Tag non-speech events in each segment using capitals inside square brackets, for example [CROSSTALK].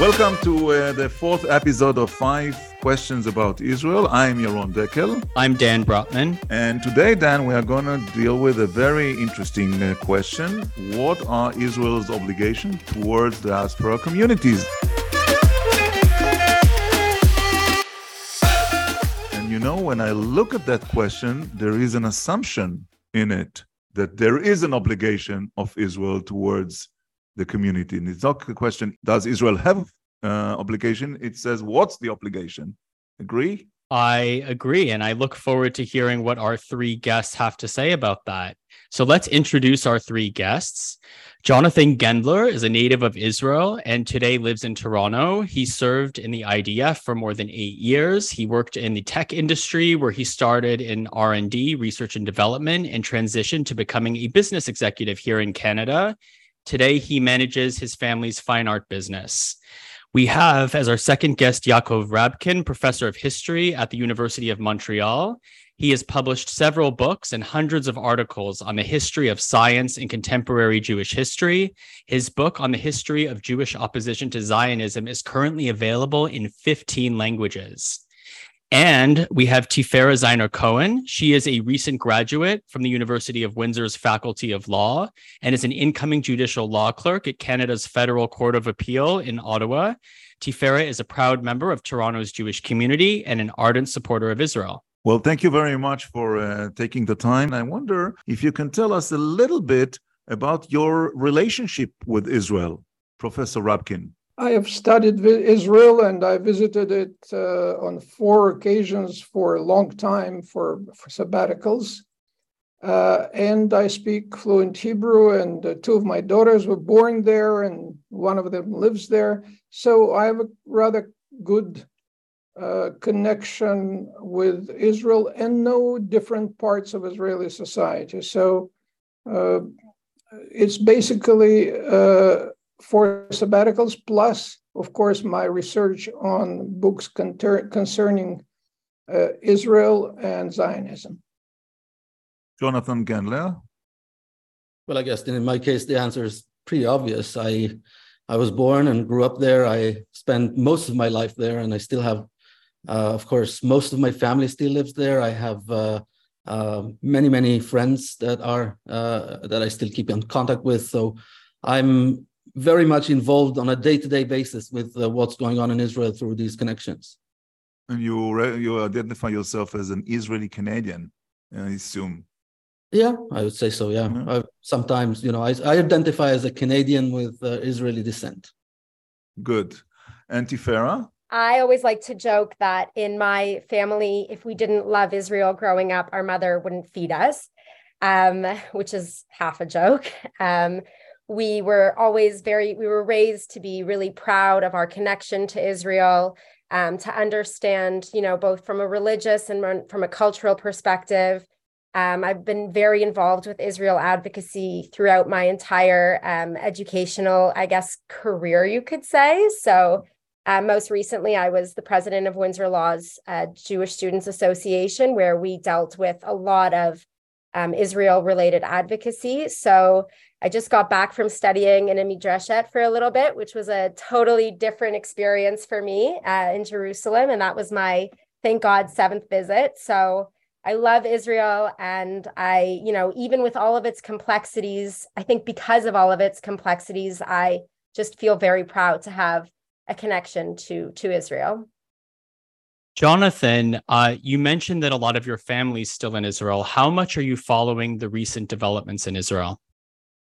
Welcome to uh, the fourth episode of Five Questions About Israel. I'm Yaron Dekel. I'm Dan Brotman. And today, Dan, we are going to deal with a very interesting uh, question. What are Israel's obligations towards diaspora communities? And you know, when I look at that question, there is an assumption in it that there is an obligation of Israel towards the community. And it's not a question, does Israel have uh, obligation? It says, what's the obligation? Agree? I agree. And I look forward to hearing what our three guests have to say about that. So let's introduce our three guests. Jonathan Gendler is a native of Israel and today lives in Toronto. He served in the IDF for more than eight years. He worked in the tech industry where he started in R&D, research and development, and transitioned to becoming a business executive here in Canada. Today, he manages his family's fine art business. We have as our second guest Yaakov Rabkin, professor of history at the University of Montreal. He has published several books and hundreds of articles on the history of science and contemporary Jewish history. His book on the history of Jewish opposition to Zionism is currently available in 15 languages. And we have Tiphaera Ziner Cohen. She is a recent graduate from the University of Windsor's Faculty of Law and is an incoming judicial law clerk at Canada's Federal Court of Appeal in Ottawa. Tiphaera is a proud member of Toronto's Jewish community and an ardent supporter of Israel. Well, thank you very much for uh, taking the time. I wonder if you can tell us a little bit about your relationship with Israel, Professor Rabkin. I have studied Israel and I visited it uh, on four occasions for a long time for, for sabbaticals. Uh, and I speak fluent Hebrew, and uh, two of my daughters were born there, and one of them lives there. So I have a rather good uh, connection with Israel and know different parts of Israeli society. So uh, it's basically uh, for sabbaticals, plus, of course, my research on books concerning uh, Israel and Zionism. Jonathan Gendler. Well, I guess in my case, the answer is pretty obvious. I I was born and grew up there. I spent most of my life there, and I still have, uh, of course, most of my family still lives there. I have uh, uh, many, many friends that are uh, that I still keep in contact with. So I'm very much involved on a day-to-day basis with uh, what's going on in Israel through these connections. And you you identify yourself as an Israeli Canadian, I assume. Yeah, I would say so. Yeah, yeah. sometimes you know I, I, identify as a Canadian with uh, Israeli descent. Good, and Tiphaera. I always like to joke that in my family, if we didn't love Israel growing up, our mother wouldn't feed us, um, which is half a joke. Um, we were always very we were raised to be really proud of our connection to israel um, to understand you know both from a religious and from a cultural perspective. Um, i've been very involved with israel advocacy throughout my entire um, educational i guess career you could say. So uh, most recently i was the president of windsor law's uh, jewish students association where we dealt with a lot of um, Israel related advocacy. So I just got back from studying in a midrashet for a little bit, which was a totally different experience for me uh, in Jerusalem. And that was my, thank God, seventh visit. So I love Israel. And I, you know, even with all of its complexities, I think because of all of its complexities, I just feel very proud to have a connection to to Israel. Jonathan, uh, you mentioned that a lot of your family is still in Israel. How much are you following the recent developments in Israel?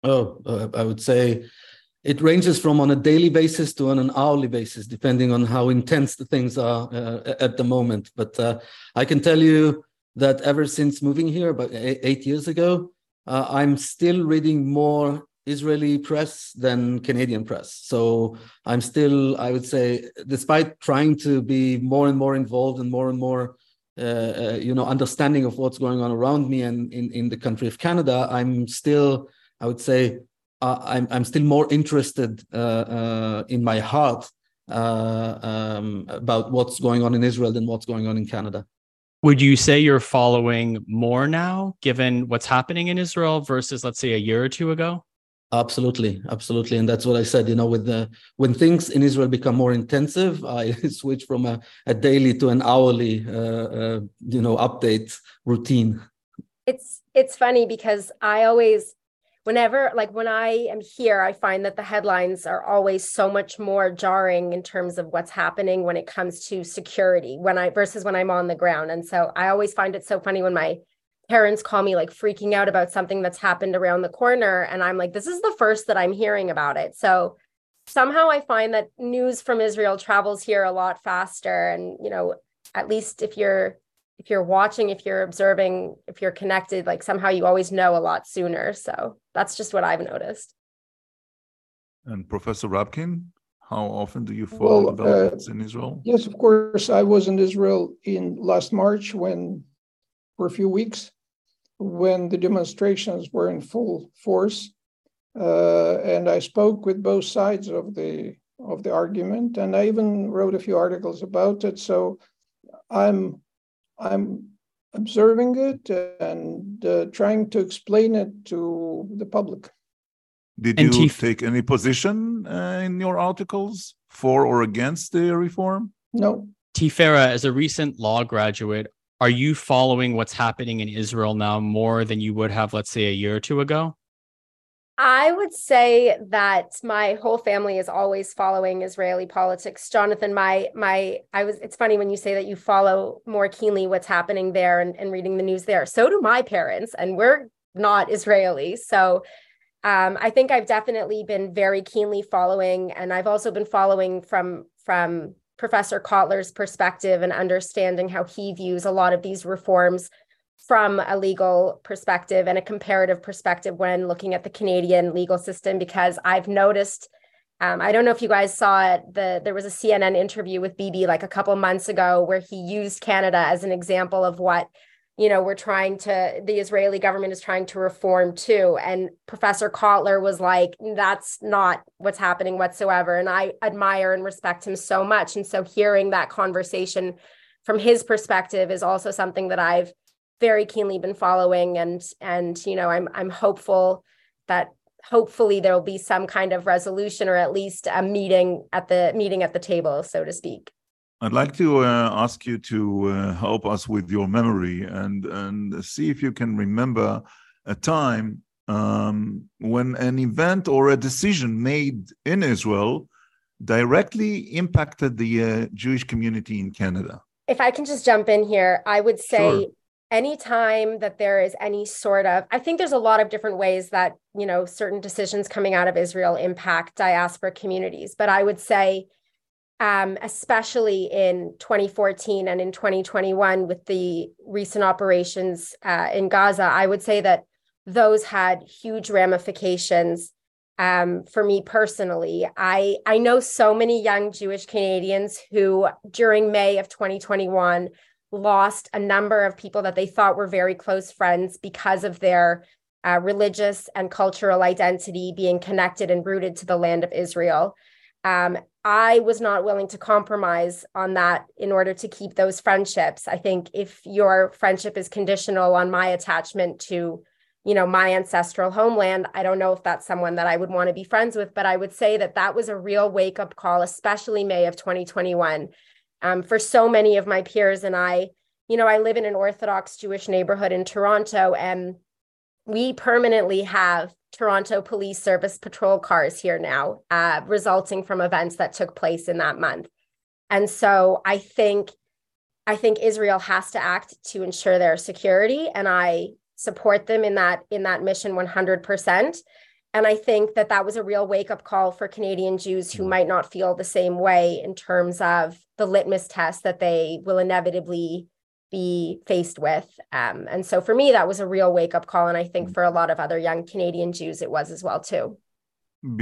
Oh, uh, I would say it ranges from on a daily basis to on an hourly basis, depending on how intense the things are uh, at the moment. But uh, I can tell you that ever since moving here about eight years ago, uh, I'm still reading more Israeli press than Canadian press. So I'm still, I would say, despite trying to be more and more involved and more and more, uh, uh, you know, understanding of what's going on around me and in, in the country of Canada, I'm still, I would say, uh, I'm, I'm still more interested uh, uh, in my heart uh, um, about what's going on in Israel than what's going on in Canada. Would you say you're following more now, given what's happening in Israel versus, let's say, a year or two ago? Absolutely, absolutely, and that's what I said. You know, with the when things in Israel become more intensive, [LAUGHS] I switch from a, a daily to an hourly, uh, uh, you know, update routine. It's it's funny because I always whenever like when i am here i find that the headlines are always so much more jarring in terms of what's happening when it comes to security when i versus when i'm on the ground and so i always find it so funny when my parents call me like freaking out about something that's happened around the corner and i'm like this is the first that i'm hearing about it so somehow i find that news from israel travels here a lot faster and you know at least if you're if you're watching, if you're observing, if you're connected, like somehow you always know a lot sooner. So that's just what I've noticed. And Professor Rabkin, how often do you follow well, developments uh, in Israel? Yes, of course. I was in Israel in last March when, for a few weeks, when the demonstrations were in full force, uh, and I spoke with both sides of the of the argument, and I even wrote a few articles about it. So I'm I'm observing it and uh, trying to explain it to the public. Did and you take any position uh, in your articles for or against the reform? No. Tiphaera, as a recent law graduate, are you following what's happening in Israel now more than you would have, let's say, a year or two ago? I would say that my whole family is always following Israeli politics. Jonathan, my my I was it's funny when you say that you follow more keenly what's happening there and, and reading the news there. So do my parents, and we're not Israeli. So um, I think I've definitely been very keenly following, and I've also been following from from Professor Cotler's perspective and understanding how he views a lot of these reforms from a legal perspective and a comparative perspective when looking at the Canadian legal system because I've noticed um, I don't know if you guys saw it. The there was a CNN interview with Bibi like a couple months ago where he used Canada as an example of what you know we're trying to the Israeli government is trying to reform too. And Professor Cotler was like, "That's not what's happening whatsoever." And I admire and respect him so much. And so hearing that conversation from his perspective is also something that I've very keenly been following and and you know i'm i'm hopeful that hopefully there will be some kind of resolution or at least a meeting at the meeting at the table so to speak i'd like to uh, ask you to uh, help us with your memory and and see if you can remember a time um, when an event or a decision made in israel directly impacted the uh, jewish community in canada. If i can just jump in here i would say sure. anytime that there is any sort of i think there's a lot of different ways that you know certain decisions coming out of israel impact diaspora communities but i would say um, especially in 2014 and in 2021 with the recent operations uh, in gaza i would say that those had huge ramifications um, for me personally i i know so many young jewish canadians who during may of 2021 lost a number of people that they thought were very close friends because of their uh, religious and cultural identity being connected and rooted to the land of Israel. Um, I was not willing to compromise on that in order to keep those friendships. I think if your friendship is conditional on my attachment to, you know, my ancestral homeland, I don't know if that's someone that I would want to be friends with, but I would say that that was a real wake up call, especially May of 2021 um, for so many of my peers and I, you know, I live in an Orthodox Jewish neighborhood in Toronto, and we permanently have Toronto Police Service patrol cars here now, uh, resulting from events that took place in that month. And so I think, I think Israel has to act to ensure their security, and I support them in that in that mission 100%. And I think that that was a real wake up call for Canadian Jews who mm. might not feel the same way in terms of the litmus test that they will inevitably be faced with. Um, and so for me, that was a real wake up call. And I think mm. for a lot of other young Canadian Jews, it was as well, too.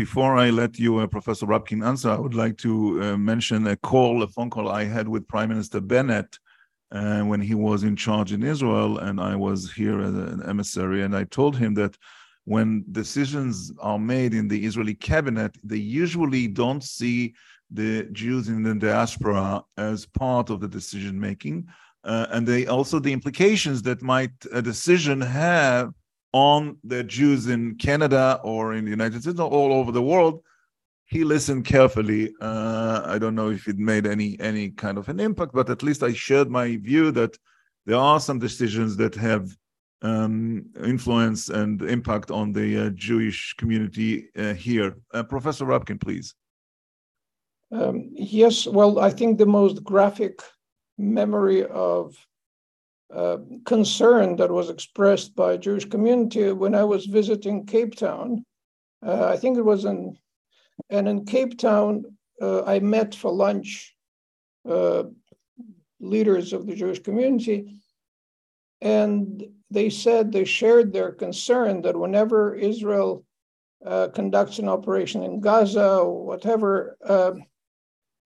Before I let you, uh, Professor Rabkin, answer, I would like to uh, mention a call, a phone call I had with Prime Minister Bennett uh, when he was in charge in Israel, and I was here as an emissary, and I told him that when decisions are made in the Israeli cabinet, they usually don't see the Jews in the diaspora as part of the decision making. Uh, and they also the implications that might a decision have on the Jews in Canada or in the United States, or all over the world. He listened carefully. Uh, I don't know if it made any any kind of an impact, but at least I shared my view that there are some decisions that have um, influence and impact on the uh, Jewish community uh, here. Uh, Professor Rabkin, please. Um, yes, well, I think the most graphic memory of uh, concern that was expressed by Jewish community when I was visiting Cape Town. Uh, I think it was in, and in Cape Town, uh, I met for lunch uh, leaders of the Jewish community, and they said they shared their concern that whenever Israel uh, conducts an operation in Gaza or whatever, uh,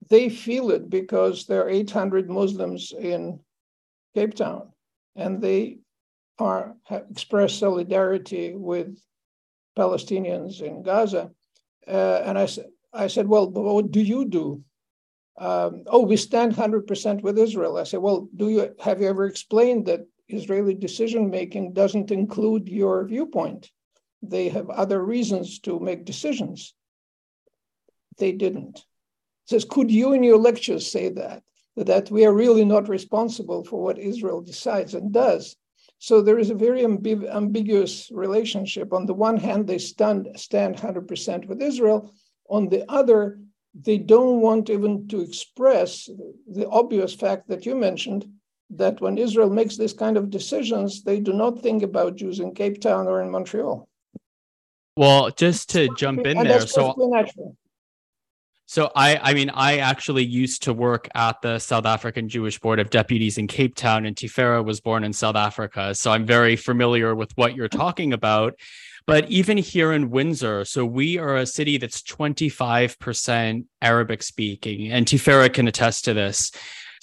they feel it because there are 800 Muslims in Cape Town, and they are express solidarity with Palestinians in Gaza. Uh, and I said, I said, well, what do you do? Um, oh, we stand 100% with Israel. I said, well, do you have you ever explained that Israeli decision making doesn't include your viewpoint? They have other reasons to make decisions. They didn't says, could you in your lectures say that? That we are really not responsible for what Israel decides and does. So there is a very ambi- ambiguous relationship. On the one hand, they stand, stand 100% with Israel. On the other, they don't want even to express the obvious fact that you mentioned that when Israel makes this kind of decisions, they do not think about Jews in Cape Town or in Montreal. Well, just to jump in there, so natural. So I I mean I actually used to work at the South African Jewish Board of Deputies in Cape Town and Tiphaera was born in South Africa. So I'm very familiar with what you're talking about. But even here in Windsor, so we are a city that's 25% Arabic speaking, and Tiphaera can attest to this.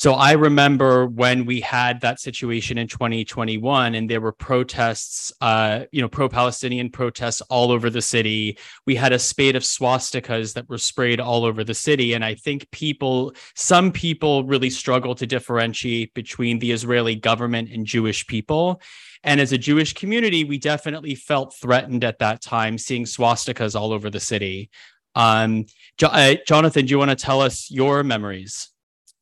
So I remember when we had that situation in 2021 and there were protests, uh, you know, pro Palestinian protests all over the city. We had a spate of swastikas that were sprayed all over the city. And I think people, some people really struggle to differentiate between the Israeli government and Jewish people. And as a Jewish community, we definitely felt threatened at that time seeing swastikas all over the city. Um, jo- uh, Jonathan, do you want to tell us your memories?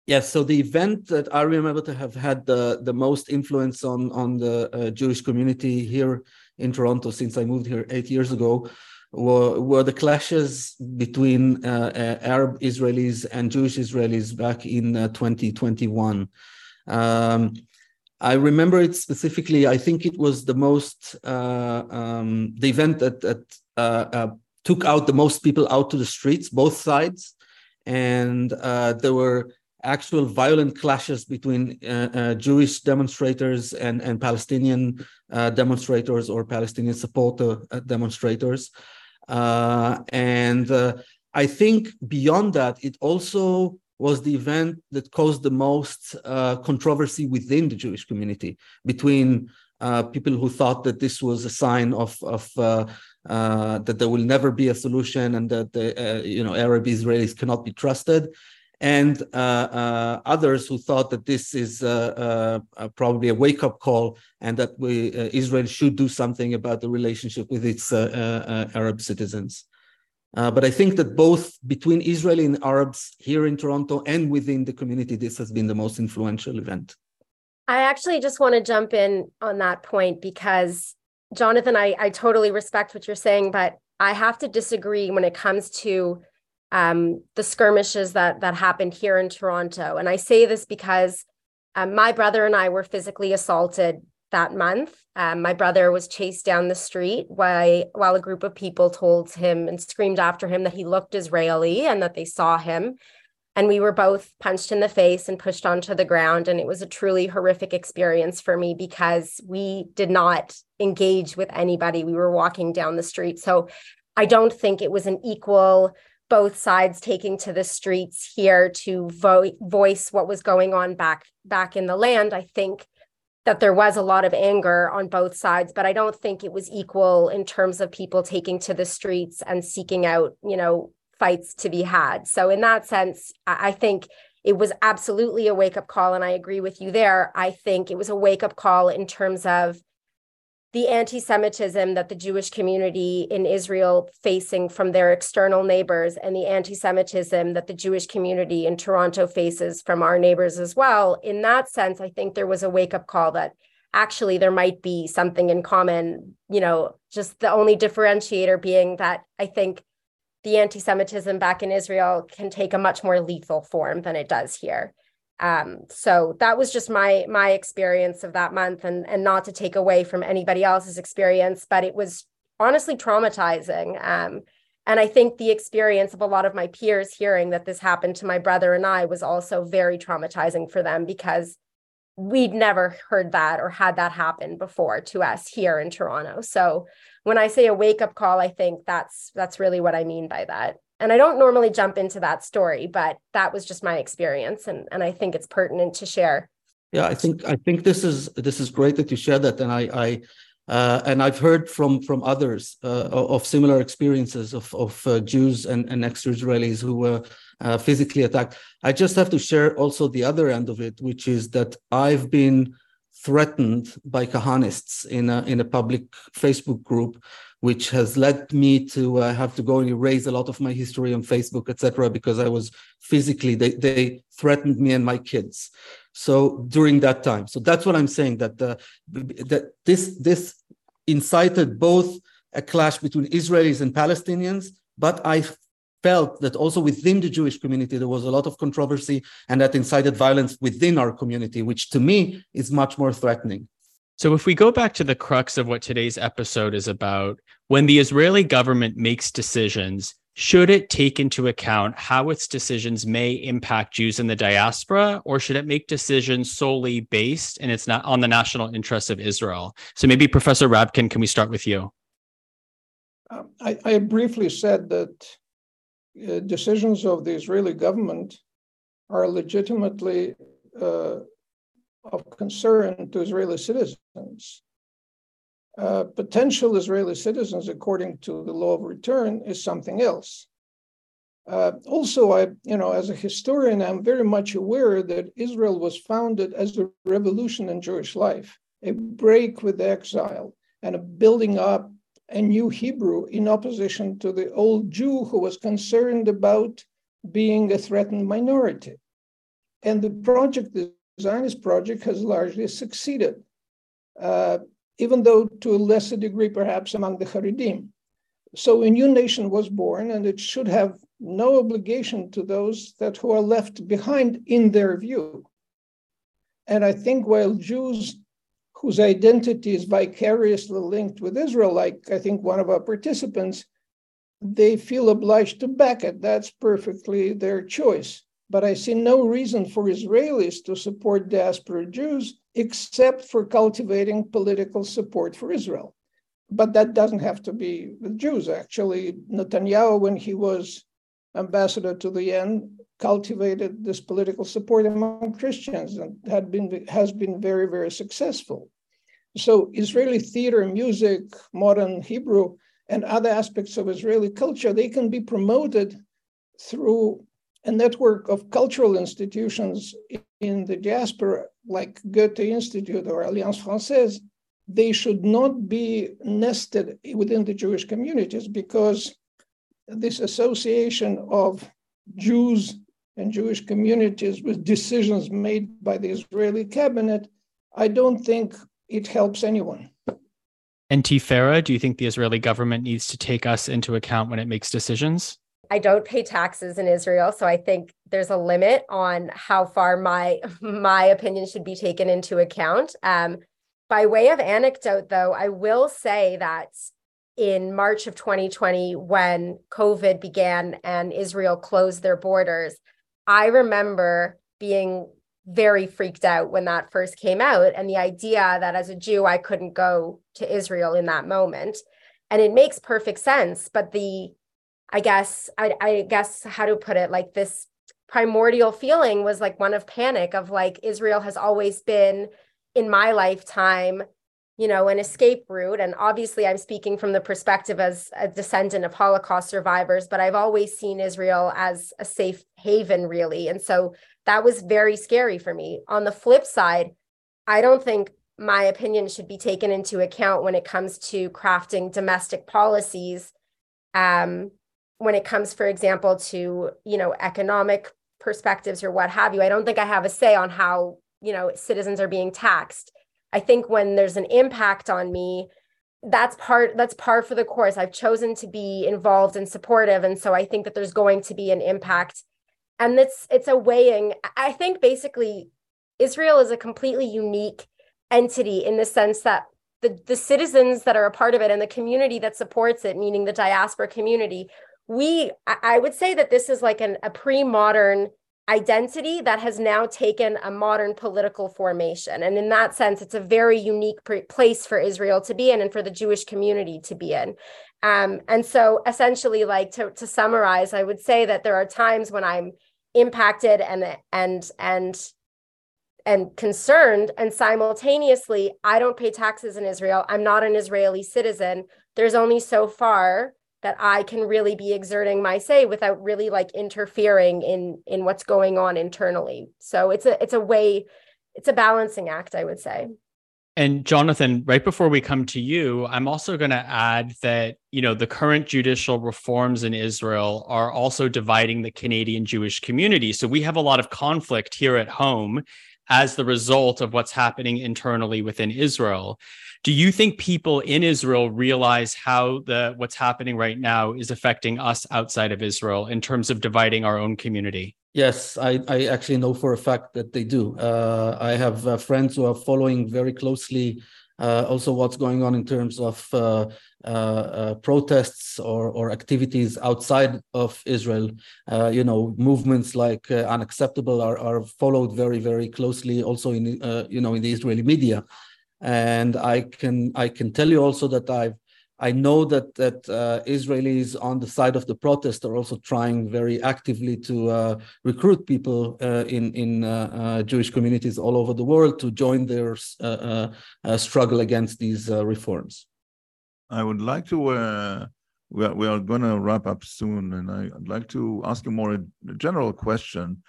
Yes, so the event that I remember to have had the, the most influence on, on the uh, Jewish community here in Toronto since I moved here eight years ago were, were the clashes between uh, uh, Arab Israelis and Jewish Israelis back in uh, 2021. Um, I remember it specifically. I think it was the most, uh, um, the event that, that took out the most people out to the streets, both sides. And there were actual violent clashes between uh, uh, Jewish demonstrators and, and Palestinian uh, demonstrators or Palestinian supporter uh, demonstrators. Uh, and uh, I think beyond that, it also was the event that caused the most controversy within the Jewish community between people who thought that this was a sign of, of that there will never be a solution and that the you know Arab Israelis cannot be trusted, and uh, uh, others who thought that this is uh, probably a wake-up call and that we, Israel should do something about the relationship with its Arab citizens. Uh, but I think that both between Israeli and Arabs here in Toronto and within the community, this has been the most influential event. I actually just want to jump in on that point because, Jonathan, I, I totally respect what you're saying, but I have to disagree when it comes to um, the skirmishes that that happened here in Toronto. And I say this because um, my brother and I were physically assaulted that month. Um, my brother was chased down the street while, while a group of people told him and screamed after him that he looked Israeli and that they saw him. And we were both punched in the face and pushed onto the ground. And it was a truly horrific experience for me because we did not engage with anybody. We were walking down the street. So I don't think it was an equal both sides taking to the streets here to vo- voice what was going on back back in the land. I think that there was a lot of anger on both sides but i don't think it was equal in terms of people taking to the streets and seeking out you know fights to be had. So in that sense i think it was absolutely a wake up call and i agree with you there. I think it was a wake up call in terms of the anti-Semitism that the Jewish community in Israel facing from their external neighbors and the anti-Semitism that the Jewish community in Toronto faces from our neighbors as well. In that sense, I think there was a wake-up call that actually there might be something in common, you know, just the only differentiator being that I think the anti-Semitism back in Israel can take a much more lethal form than it does here. Um, so that was just my my experience of that month, and and not to take away from anybody else's experience, but it was honestly traumatizing. Um, and I think the experience of a lot of my peers hearing that this happened to my brother and I was also very traumatizing for them because we'd never heard that or had that happen before to us here in Toronto. So when I say a wake up call, I think that's that's really what I mean by that. And I don't normally jump into that story, but that was just my experience and and I think it's pertinent to share. Yeah, I think I think this is this is great that you share that and I I uh, and I've heard from from others uh, of similar experiences of of uh, Jews and, and ex-Israelis who were uh, physically attacked. I just have to share also the other end of it, which is that I've been threatened by Kahanists in a, in a public Facebook group, which has led me to uh, have to go and erase a lot of my history on Facebook, etc., because I was physically they they threatened me and my kids. So during that time, so that's what I'm saying that the, that this this incited both a clash between Israelis and Palestinians, but I felt that also within the Jewish community, there was a lot of controversy and that incited violence within our community, which to me is much more threatening. So, if we go back to the crux of what today's episode is about, when the Israeli government makes decisions, should it take into account how its decisions may impact Jews in the diaspora, or should it make decisions solely based and it's not on the national interests of Israel? So, maybe Professor Rabkin, can we start with you? Um, I, I briefly said that uh, decisions of the Israeli government are legitimately uh, of concern to Israeli citizens. Uh, potential Israeli citizens, according to the law of return, is something else. Uh, also, I, you know, as a historian, I'm very much aware that Israel was founded as a revolution in Jewish life, a break with exile, and a building up a new Hebrew in opposition to the old Jew who was concerned about being a threatened minority. And the project, Zionist project, has largely succeeded, uh, even though to a lesser degree, perhaps among the Haredim. So a new nation was born, and it should have no obligation to those that who are left behind in their view. And I think while Jews whose identity is vicariously linked with Israel, like I think one of our participants, they feel obliged to back it. That's perfectly their choice. But I see no reason for Israelis to support diaspora Jews except for cultivating political support for Israel. But that doesn't have to be with Jews. Actually, Netanyahu, when he was ambassador to the UN, cultivated this political support among Christians and had been has been very very successful. So Israeli theater, music, modern Hebrew, and other aspects of Israeli culture they can be promoted through a network of cultural institutions in the diaspora, like Goethe Institute or Alliance Française. They should not be nested within the Jewish communities because this association of Jews and Jewish communities with decisions made by the Israeli cabinet, I don't think it helps anyone. And Tiphaera, do you think the Israeli government needs to take us into account when it makes decisions? I don't pay taxes in Israel, so I think there's a limit on how far my [LAUGHS] my opinion should be taken into account. Um, by way of anecdote, though, I will say that in March of 2020, when COVID began and Israel closed their borders, I remember being very freaked out when that first came out and the idea that as a Jew I couldn't go to Israel in that moment. And it makes perfect sense, but the I guess I, I guess how to put it like this primordial feeling was like one of panic of like Israel has always been in my lifetime you know an escape route. And obviously i'm speaking from the perspective as a descendant of holocaust survivors but i've always seen israel as a safe haven really. And so that was very scary for me. On the flip side i don't think my opinion should be taken into account when it comes to crafting domestic policies um, when it comes for example to you know economic perspectives or what have you i don't think i have a say on how you know citizens are being taxed. I think when there's an impact on me that's part that's par for the course. I've chosen to be involved and supportive and so i think that there's going to be an impact. And it's it's a weighing i think basically israel is a completely unique entity in the sense that the, the citizens that are a part of it and the community that supports it meaning the diaspora community we i would say that this is like an, a pre-modern identity that has now taken a modern political formation. And in that sense, it's a very unique pre- place for Israel to be in and for the Jewish community to be in. Um, and so, essentially, like to, to summarize, I would say that there are times when I'm impacted and and and and concerned and simultaneously i don't pay taxes in israel i'm not an israeli citizen there's only so far that I can really be exerting my say without really like interfering in in what's going on internally. So it's a it's a way it's a balancing act, I would say. And Jonathan, right before we come to you, I'm also going to add that, you know, the current judicial reforms in Israel are also dividing the Canadian Jewish community. So we have a lot of conflict here at home as the result of what's happening internally within Israel. Do you think people in Israel realize how the what's happening right now is affecting us outside of Israel in terms of dividing our own community? Yes, I, I actually know for a fact that they do. Uh, I have uh, friends who are following very closely uh, also what's going on in terms of uh, protests or, or activities outside of Israel. Uh, you know, movements like uh, UnXeptable are, are followed very, very closely also in, you know, in the Israeli media. And I can I can tell you also that I've I know that that uh, Israelis on the side of the protest are also trying very actively to uh, recruit people uh, in in uh, uh, Jewish communities all over the world to join their uh, struggle against these reforms. I would like to. we are, we are going to wrap up soon, and I, would like to ask you more a general question.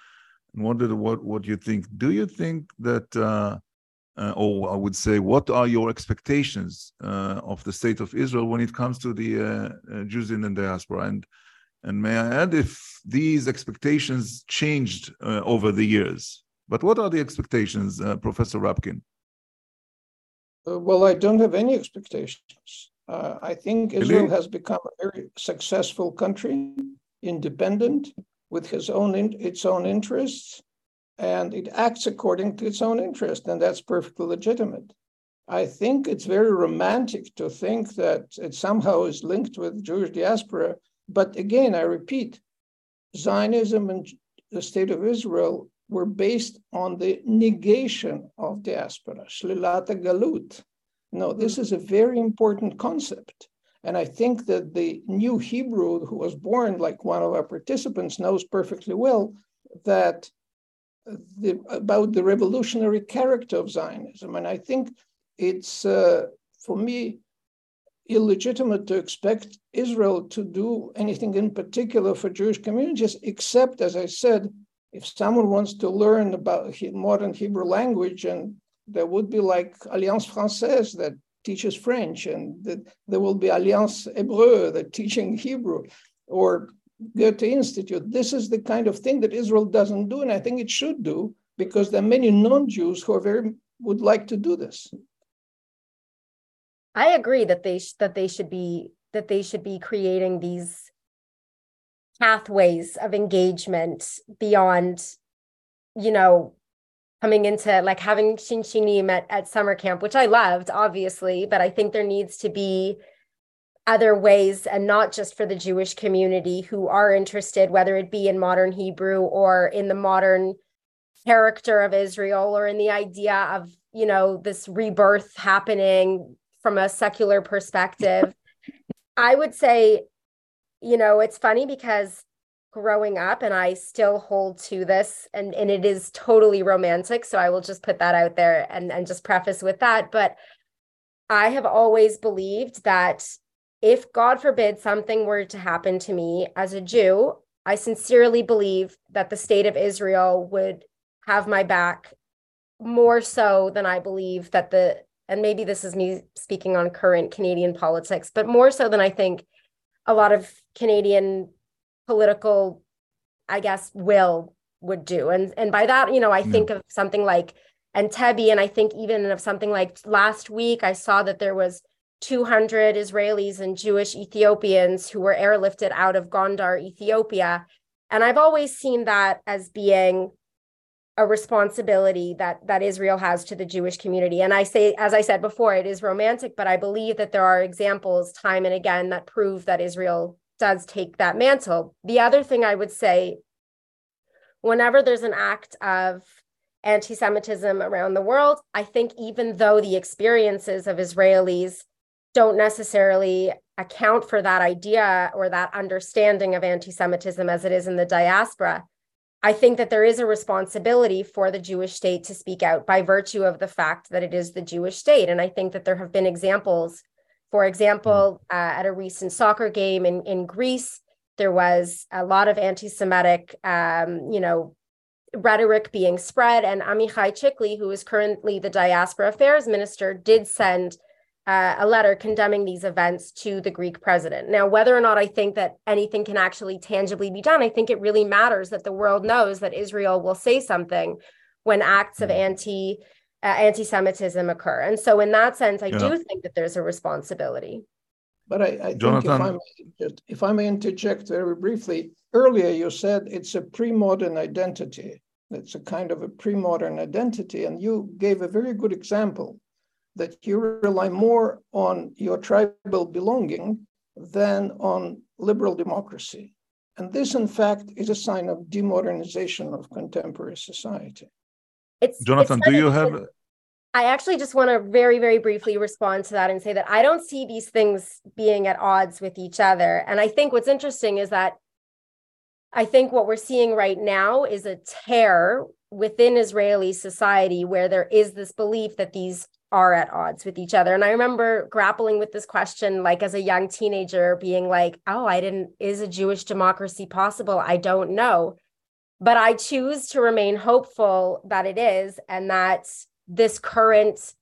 What did, what what you think? Do you think that uh, or I would say, what are your expectations uh, of the state of Israel when it comes to the uh, uh Jews in the diaspora? And and may I add, if these expectations changed uh, over the years, but what are the expectations, uh, Professor Rabkin? well, I don't have any expectations. Uh, I think Israel has become a very successful country, independent, with his own in, its own interests and it acts according to its own interest, and that's perfectly legitimate. I think it's very romantic to think that it somehow is linked with Jewish diaspora. But again, I repeat, Zionism and the state of Israel were based on the negation of diaspora, shlilata galut. No, this is a very important concept. And I think that the new Hebrew who was born, like one of our participants, knows perfectly well that the, about the revolutionary character of Zionism. And I think it's, uh, for me, illegitimate to expect Israel to do anything in particular for Jewish communities, except, as I said, if someone wants to learn about modern Hebrew language, and there would be like Alliance Française that teaches French, and that there will be Alliance Hébreu that teaching Hebrew, or Goethe Institute. This is the kind of thing that Israel doesn't do, and I think it should do because there are many non-Jews who are very would like to do this. I agree that they that they should be that they should be creating these pathways of engagement beyond, you know, coming into like having shinshinim at, at summer camp, which I loved, obviously, but I think there needs to be other ways and not just for the Jewish community who are interested, whether it be in modern Hebrew or in the modern character of Israel or in the idea of, you know, this rebirth happening from a secular perspective. [LAUGHS] I would say, you know, it's funny because growing up and I still hold to this and and it is totally romantic so I will just put that out there and and just preface with that. But I have always believed that if God forbid something were to happen to me as a Jew, I sincerely believe that the state of Israel would have my back more so than I believe that the, and maybe this is me speaking on current Canadian politics, but more so than I think a lot of Canadian political, I guess, will would do. And and by that, you know, I think of something like Entebbe, and I think even of something like last week, I saw that there was 200 Israelis and Jewish Ethiopians who were airlifted out of Gondar, Ethiopia. And I've always seen that as being a responsibility that that Israel has to the Jewish community. And I say, as I said before, it is romantic, but I believe that there are examples time and again that prove that Israel does take that mantle. The other thing I would say, whenever there's an act of anti-Semitism around the world, I think even though the experiences of Israelis don't necessarily account for that idea or that understanding of anti-Semitism as it is in the diaspora, I think that there is a responsibility for the Jewish state to speak out by virtue of the fact that it is the Jewish state. And I think that there have been examples, for example, uh, at a recent soccer game in, in Greece, there was a lot of anti Semitic, um, you know, rhetoric being spread. And Amichai Chikli, who is currently the diaspora affairs minister, did send uh, a letter condemning these events to the Greek president. Now, whether or not I think that anything can actually tangibly be done, I think it really matters that the world knows that Israel will say something when acts of mm. anti uh, anti-Semitism occur. And so, in that sense, I yeah. do think that there's a responsibility. But I, I think if I, may, if I may interject very briefly, earlier you said it's a pre-modern identity. It's a kind of a pre-modern identity, and you gave a very good example that you rely more on your tribal belonging than on liberal democracy. And this, in fact, is a sign of demodernization of contemporary society. It's, Jonathan, it's do you have? I actually just want to very, very briefly respond to that and say that I don't see these things being at odds with each other. And I think what's interesting is that I think what we're seeing right now is a tear within Israeli society where there is this belief that these are at odds with each other. And I remember grappling with this question, like as a young teenager, being like, oh, I didn't, is a Jewish democracy possible? I don't know. But I choose to remain hopeful that it is, and that this current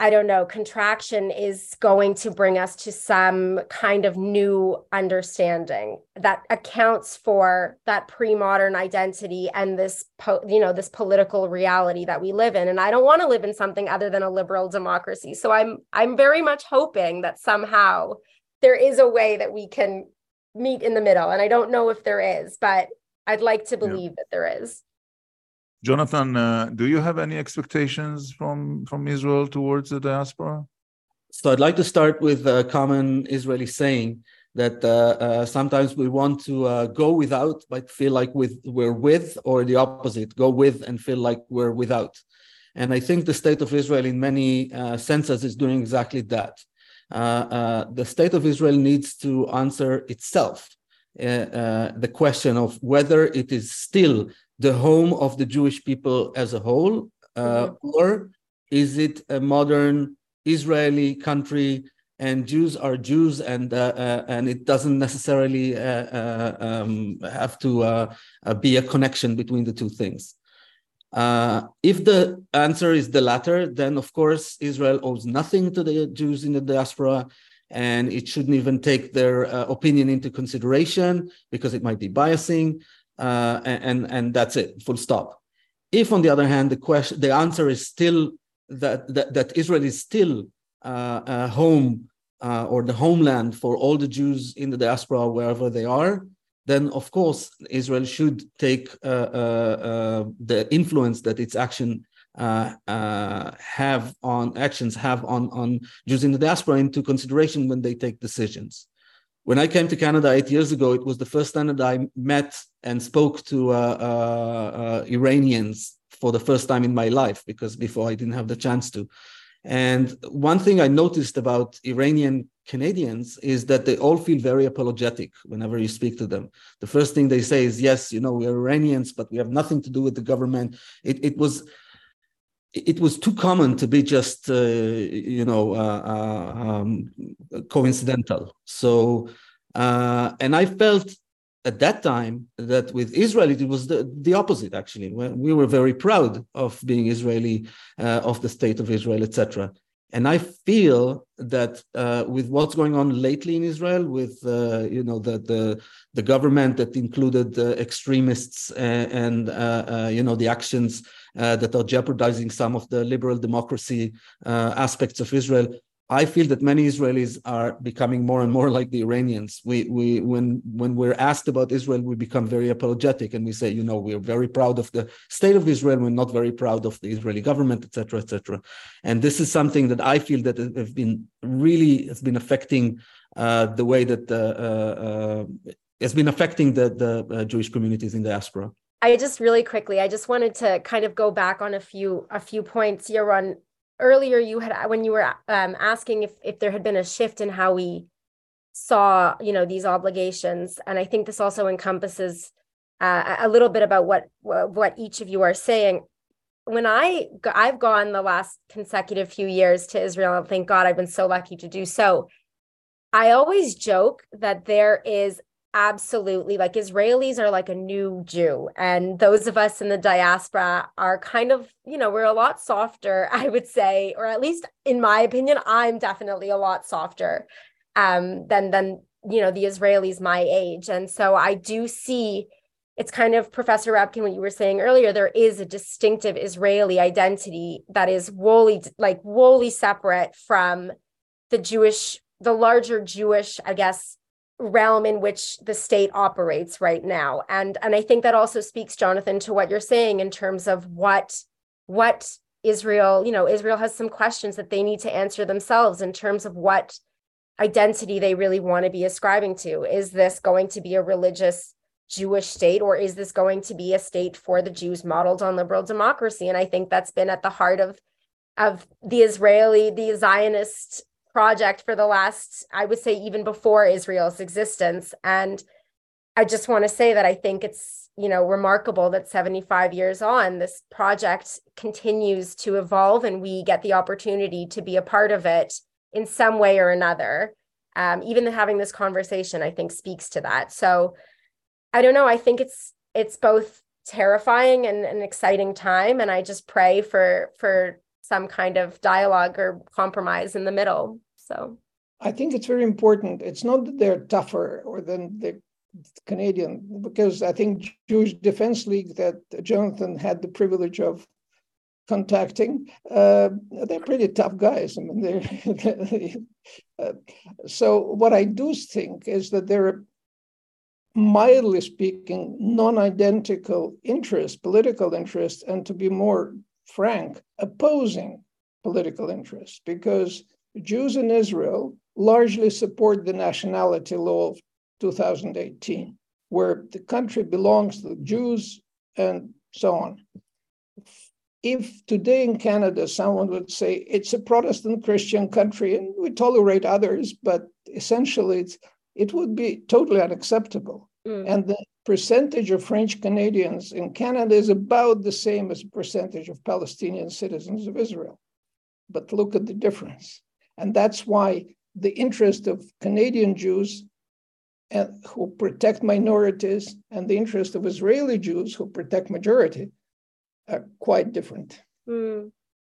I don't know, contraction is going to bring us to some kind of new understanding that accounts for that pre-modern identity and this, po- you know, this political reality that we live in. And I don't want to live in something other than a liberal democracy. So I'm, I'm very much hoping that somehow there is a way that we can meet in the middle. And I don't know if there is, but I'd like to believe yeah. that there is. Jonathan, uh, do you have any expectations from, from Israel towards the diaspora? So I'd like to start with a common Israeli saying that uh, uh, sometimes we want to uh, go without, but feel like with, we're with, or the opposite, go with and feel like we're without. And I think the state of Israel, in many uh, senses, is doing exactly that. Uh, the state of Israel needs to answer itself the question of whether it is still the home of the Jewish people as a whole, uh, mm-hmm. or is it a modern Israeli country and Jews are Jews and uh, uh, and it doesn't necessarily uh, uh, um, have to uh, be a connection between the two things. if the answer is the latter, then of course Israel owes nothing to the Jews in the diaspora, and it shouldn't even take their opinion into consideration because it might be biasing uh, and and that's it, full stop. If, on the other hand, the question, the answer is still that that, that Israel is still uh, a home uh, or the homeland for all the Jews in the diaspora wherever they are, then of course Israel should take uh, uh, uh, the influence that its action have on actions have on on Jews in the diaspora into consideration when they take decisions when I came to Canada eight years ago, it was the first time that I met and spoke to uh, uh, uh, Iranians for the first time in my life, because before I didn't have the chance to. And one thing I noticed about Iranian Canadians is that they all feel very apologetic whenever you speak to them. The first thing they say is, "Yes, you know, we're Iranians, but we have nothing to do with the government." It, it was it was too common to be just uh, you know uh, uh, um, coincidental so uh, and i felt at that time that with Israel it was the, the opposite actually. We were very proud of being Israeli, uh, of the state of Israel, etc. And I feel that uh, with what's going on lately in Israel, with uh, you know the, the the government that included uh, extremists and, and uh, uh, you know the actions uh, that are jeopardizing some of the liberal democracy aspects of Israel, I feel that many Israelis are becoming more and more like the Iranians. We, we, when, when we're asked about Israel, we become very apologetic and we say, you know, we're very proud of the state of Israel. We're not very proud of the Israeli government, etc., etc. And this is something that I feel that has been really has been affecting uh, the way that uh, uh, has been affecting the the uh, Jewish communities in diaspora. I just really quickly, I just wanted to kind of go back on a few a few points, Yaron earlier you had when you were um, asking if if there had been a shift in how we saw you know these obligations. And i think this also encompasses uh, a little bit about what what each of you are saying. When i i've gone the last consecutive few years to israel and thank god i've been so lucky to do so. I always joke that there is absolutely like Israelis are like a new Jew. And those of us in the diaspora are kind of, you know, we're a lot softer, [LAUGHS] I would say, or at least in my opinion, I'm definitely a lot softer um, than than you know the Israelis my age. And so I do see it's kind of Professor Rabkin, what you were saying earlier, there is a distinctive Israeli identity that is wholly like wholly separate from the Jewish, the larger Jewish, I guess, realm in which the state operates right now. And and i think that also speaks jonathan to what you're saying in terms of what what israel you know israel has some questions that they need to answer themselves in terms of what identity they really want to be ascribing to. Is this going to be a religious jewish state or is this going to be a state for the jews modeled on liberal democracy? And i think that's been at the heart of of the israeli the zionist project for the last, I would say, even before Israel's existence. And I just want to say that I think it's, you know, remarkable that 75 years on, this project continues to evolve and we get the opportunity to be a part of it in some way or another. Um, even having this conversation, I think, speaks to that. So I don't know. I think it's it's both terrifying and an exciting time. And I just pray for for some kind of dialogue or compromise in the middle. So I think it's very important. It's not that they're tougher or than the Canadian, because I think Jewish Defense League that Jonathan had the privilege of contacting, uh, they're pretty tough guys. I mean, they're [LAUGHS] uh, so what I do think is that there are mildly speaking non-identical interests, political interests, and to be more frank, opposing political interests, because Jews in Israel largely support the nationality law of 2018, where the country belongs to the Jews and so on. If today in Canada someone would say it's a Protestant Christian country and we tolerate others, but essentially it's, it would be totally unacceptable. Mm. And the percentage of French Canadians in Canada is about the same as the percentage of Palestinian citizens of Israel. But look at the difference. And that's why the interest of Canadian Jews and, who protect minorities and the interest of Israeli Jews who protect majority are quite different. Mm.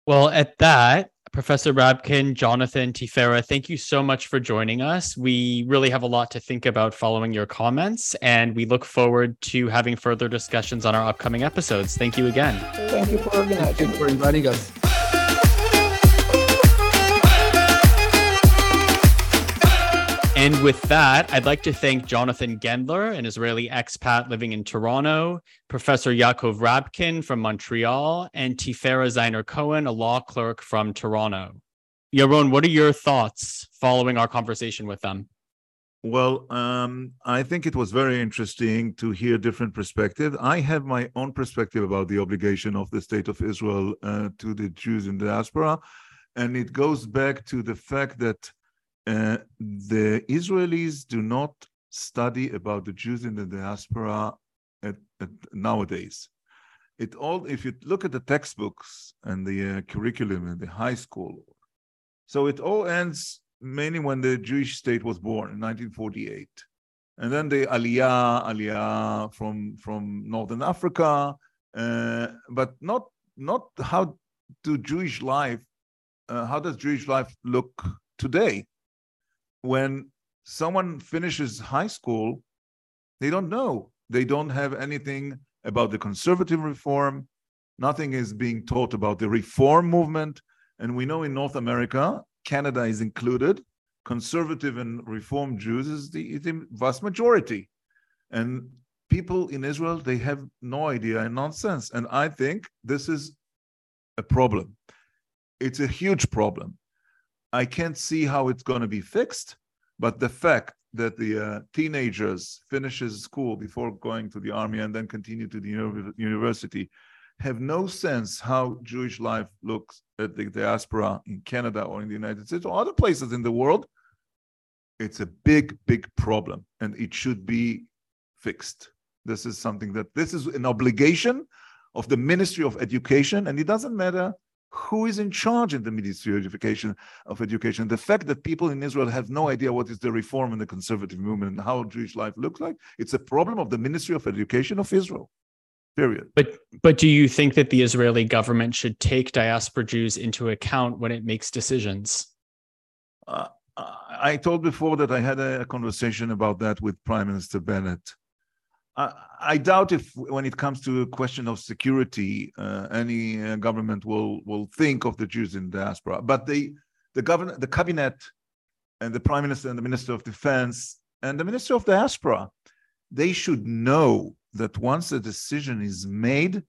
Well, at that, Professor Rabkin, Jonathan Tiphaera, thank you so much for joining us. We really have a lot to think about following your comments, and we look forward to having further discussions on our upcoming episodes. Thank you again. Thank you for organizing. Thank you for inviting us. And with that, I'd like to thank Jonathan Gendler, an Israeli expat living in Toronto, Professor Yakov Rabkin from Montreal, and Tiphaera Ziner Cohen, a law clerk from Toronto. Yaron, what are your thoughts following our conversation with them? Well, um, I think it was very interesting to hear different perspectives. I have my own perspective about the obligation of the state of Israel uh, to the Jews in the diaspora. And it goes back to the fact that uh, the Israelis do not study about the Jews in the diaspora at, at nowadays. It all, if you look at the textbooks and the uh, curriculum in the high school, so it all ends mainly when the Jewish state was born in 1948. and then the Aliyah, Aliyah from from Northern Africa, uh, but not not how do Jewish life, uh, how does Jewish life look today? When someone finishes high school, they don't know. They don't have anything about the conservative reform. Nothing is being taught about the reform movement. And we know in North America, Canada is included, conservative and reform Jews is the, the vast majority. And people in Israel, they have no idea and nonsense. And I think this is a problem. It's a huge problem. I can't see how it's going to be fixed, but the fact that the uh, teenagers finishes school before going to the army and then continue to the university have no sense how Jewish life looks at the diaspora in Canada or in the United States or other places in the world, it's a big, big problem and it should be fixed. This is something that this is an obligation of the Ministry of Education, and it doesn't matter who is in charge in the Ministry of Education. Of Education, the fact that people in Israel have no idea what is the reform and the conservative movement and how Jewish life looks like, it's a problem of the Ministry of Education of Israel. Period. But but do you think that the Israeli government should take diaspora Jews into account when it makes decisions? Uh, I told before that I had a conversation about that with Prime Minister Bennett. I, doubt if, when it comes to a question of security, uh, any uh, government will will think of the Jews in diaspora. But the the government, the cabinet, and the Prime Minister and the Minister of Defense and the Minister of Diaspora, they should know that once a decision is made,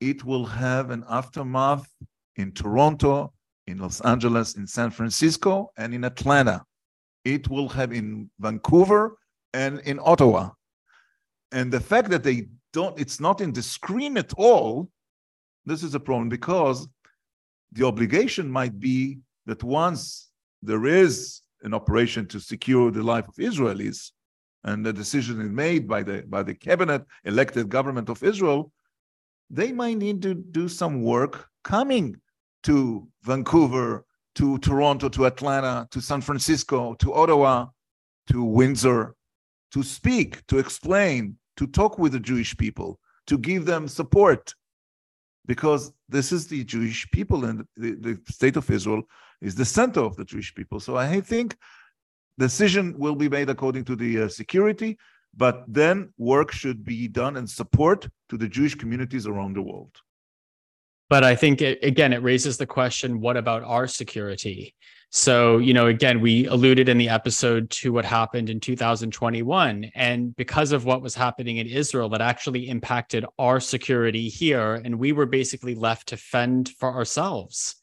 it will have an aftermath in Toronto, in Los Angeles, in San Francisco, and in Atlanta. It will have in Vancouver and in Ottawa. And the fact that they don't, it's not in the screen at all, this is a problem because the obligation might be that once there is an operation to secure the life of Israelis, and the decision is made by the by the cabinet elected government of Israel, they might need to do some work coming to Vancouver, to Toronto, to Atlanta, to San Francisco, to Ottawa, to Windsor, to speak, to explain, to talk with the Jewish people, to give them support, because this is the Jewish people and the, the state of Israel is the center of the Jewish people. So I think decision will be made according to the uh, security, but then work should be done and support to the Jewish communities around the world. But I think it, again, it raises the question: What about our security? So, you know, again, we alluded in the episode to what happened in 2021. And because of what was happening in Israel, that actually impacted our security here. And we were basically left to fend for ourselves.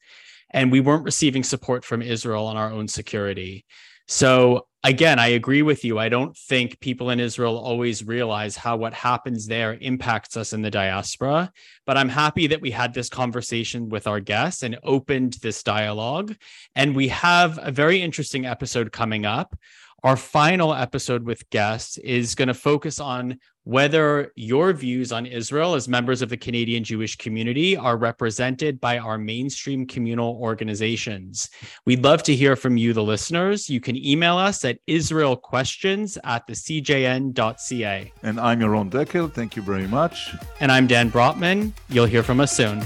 And we weren't receiving support from Israel on our own security. So again, I agree with you. I don't think people in Israel always realize how what happens there impacts us in the diaspora. But I'm happy that we had this conversation with our guests and opened this dialogue. And we have a very interesting episode coming up our final episode with guests is going to focus on whether your views on Israel as members of the Canadian Jewish community are represented by our mainstream communal organizations. We'd love to hear from you, the listeners. You can email us at israelquestions at the cjn.ca. And I'm Yaron Dekel. Thank you very much. And I'm Dan Brotman. You'll hear from us soon.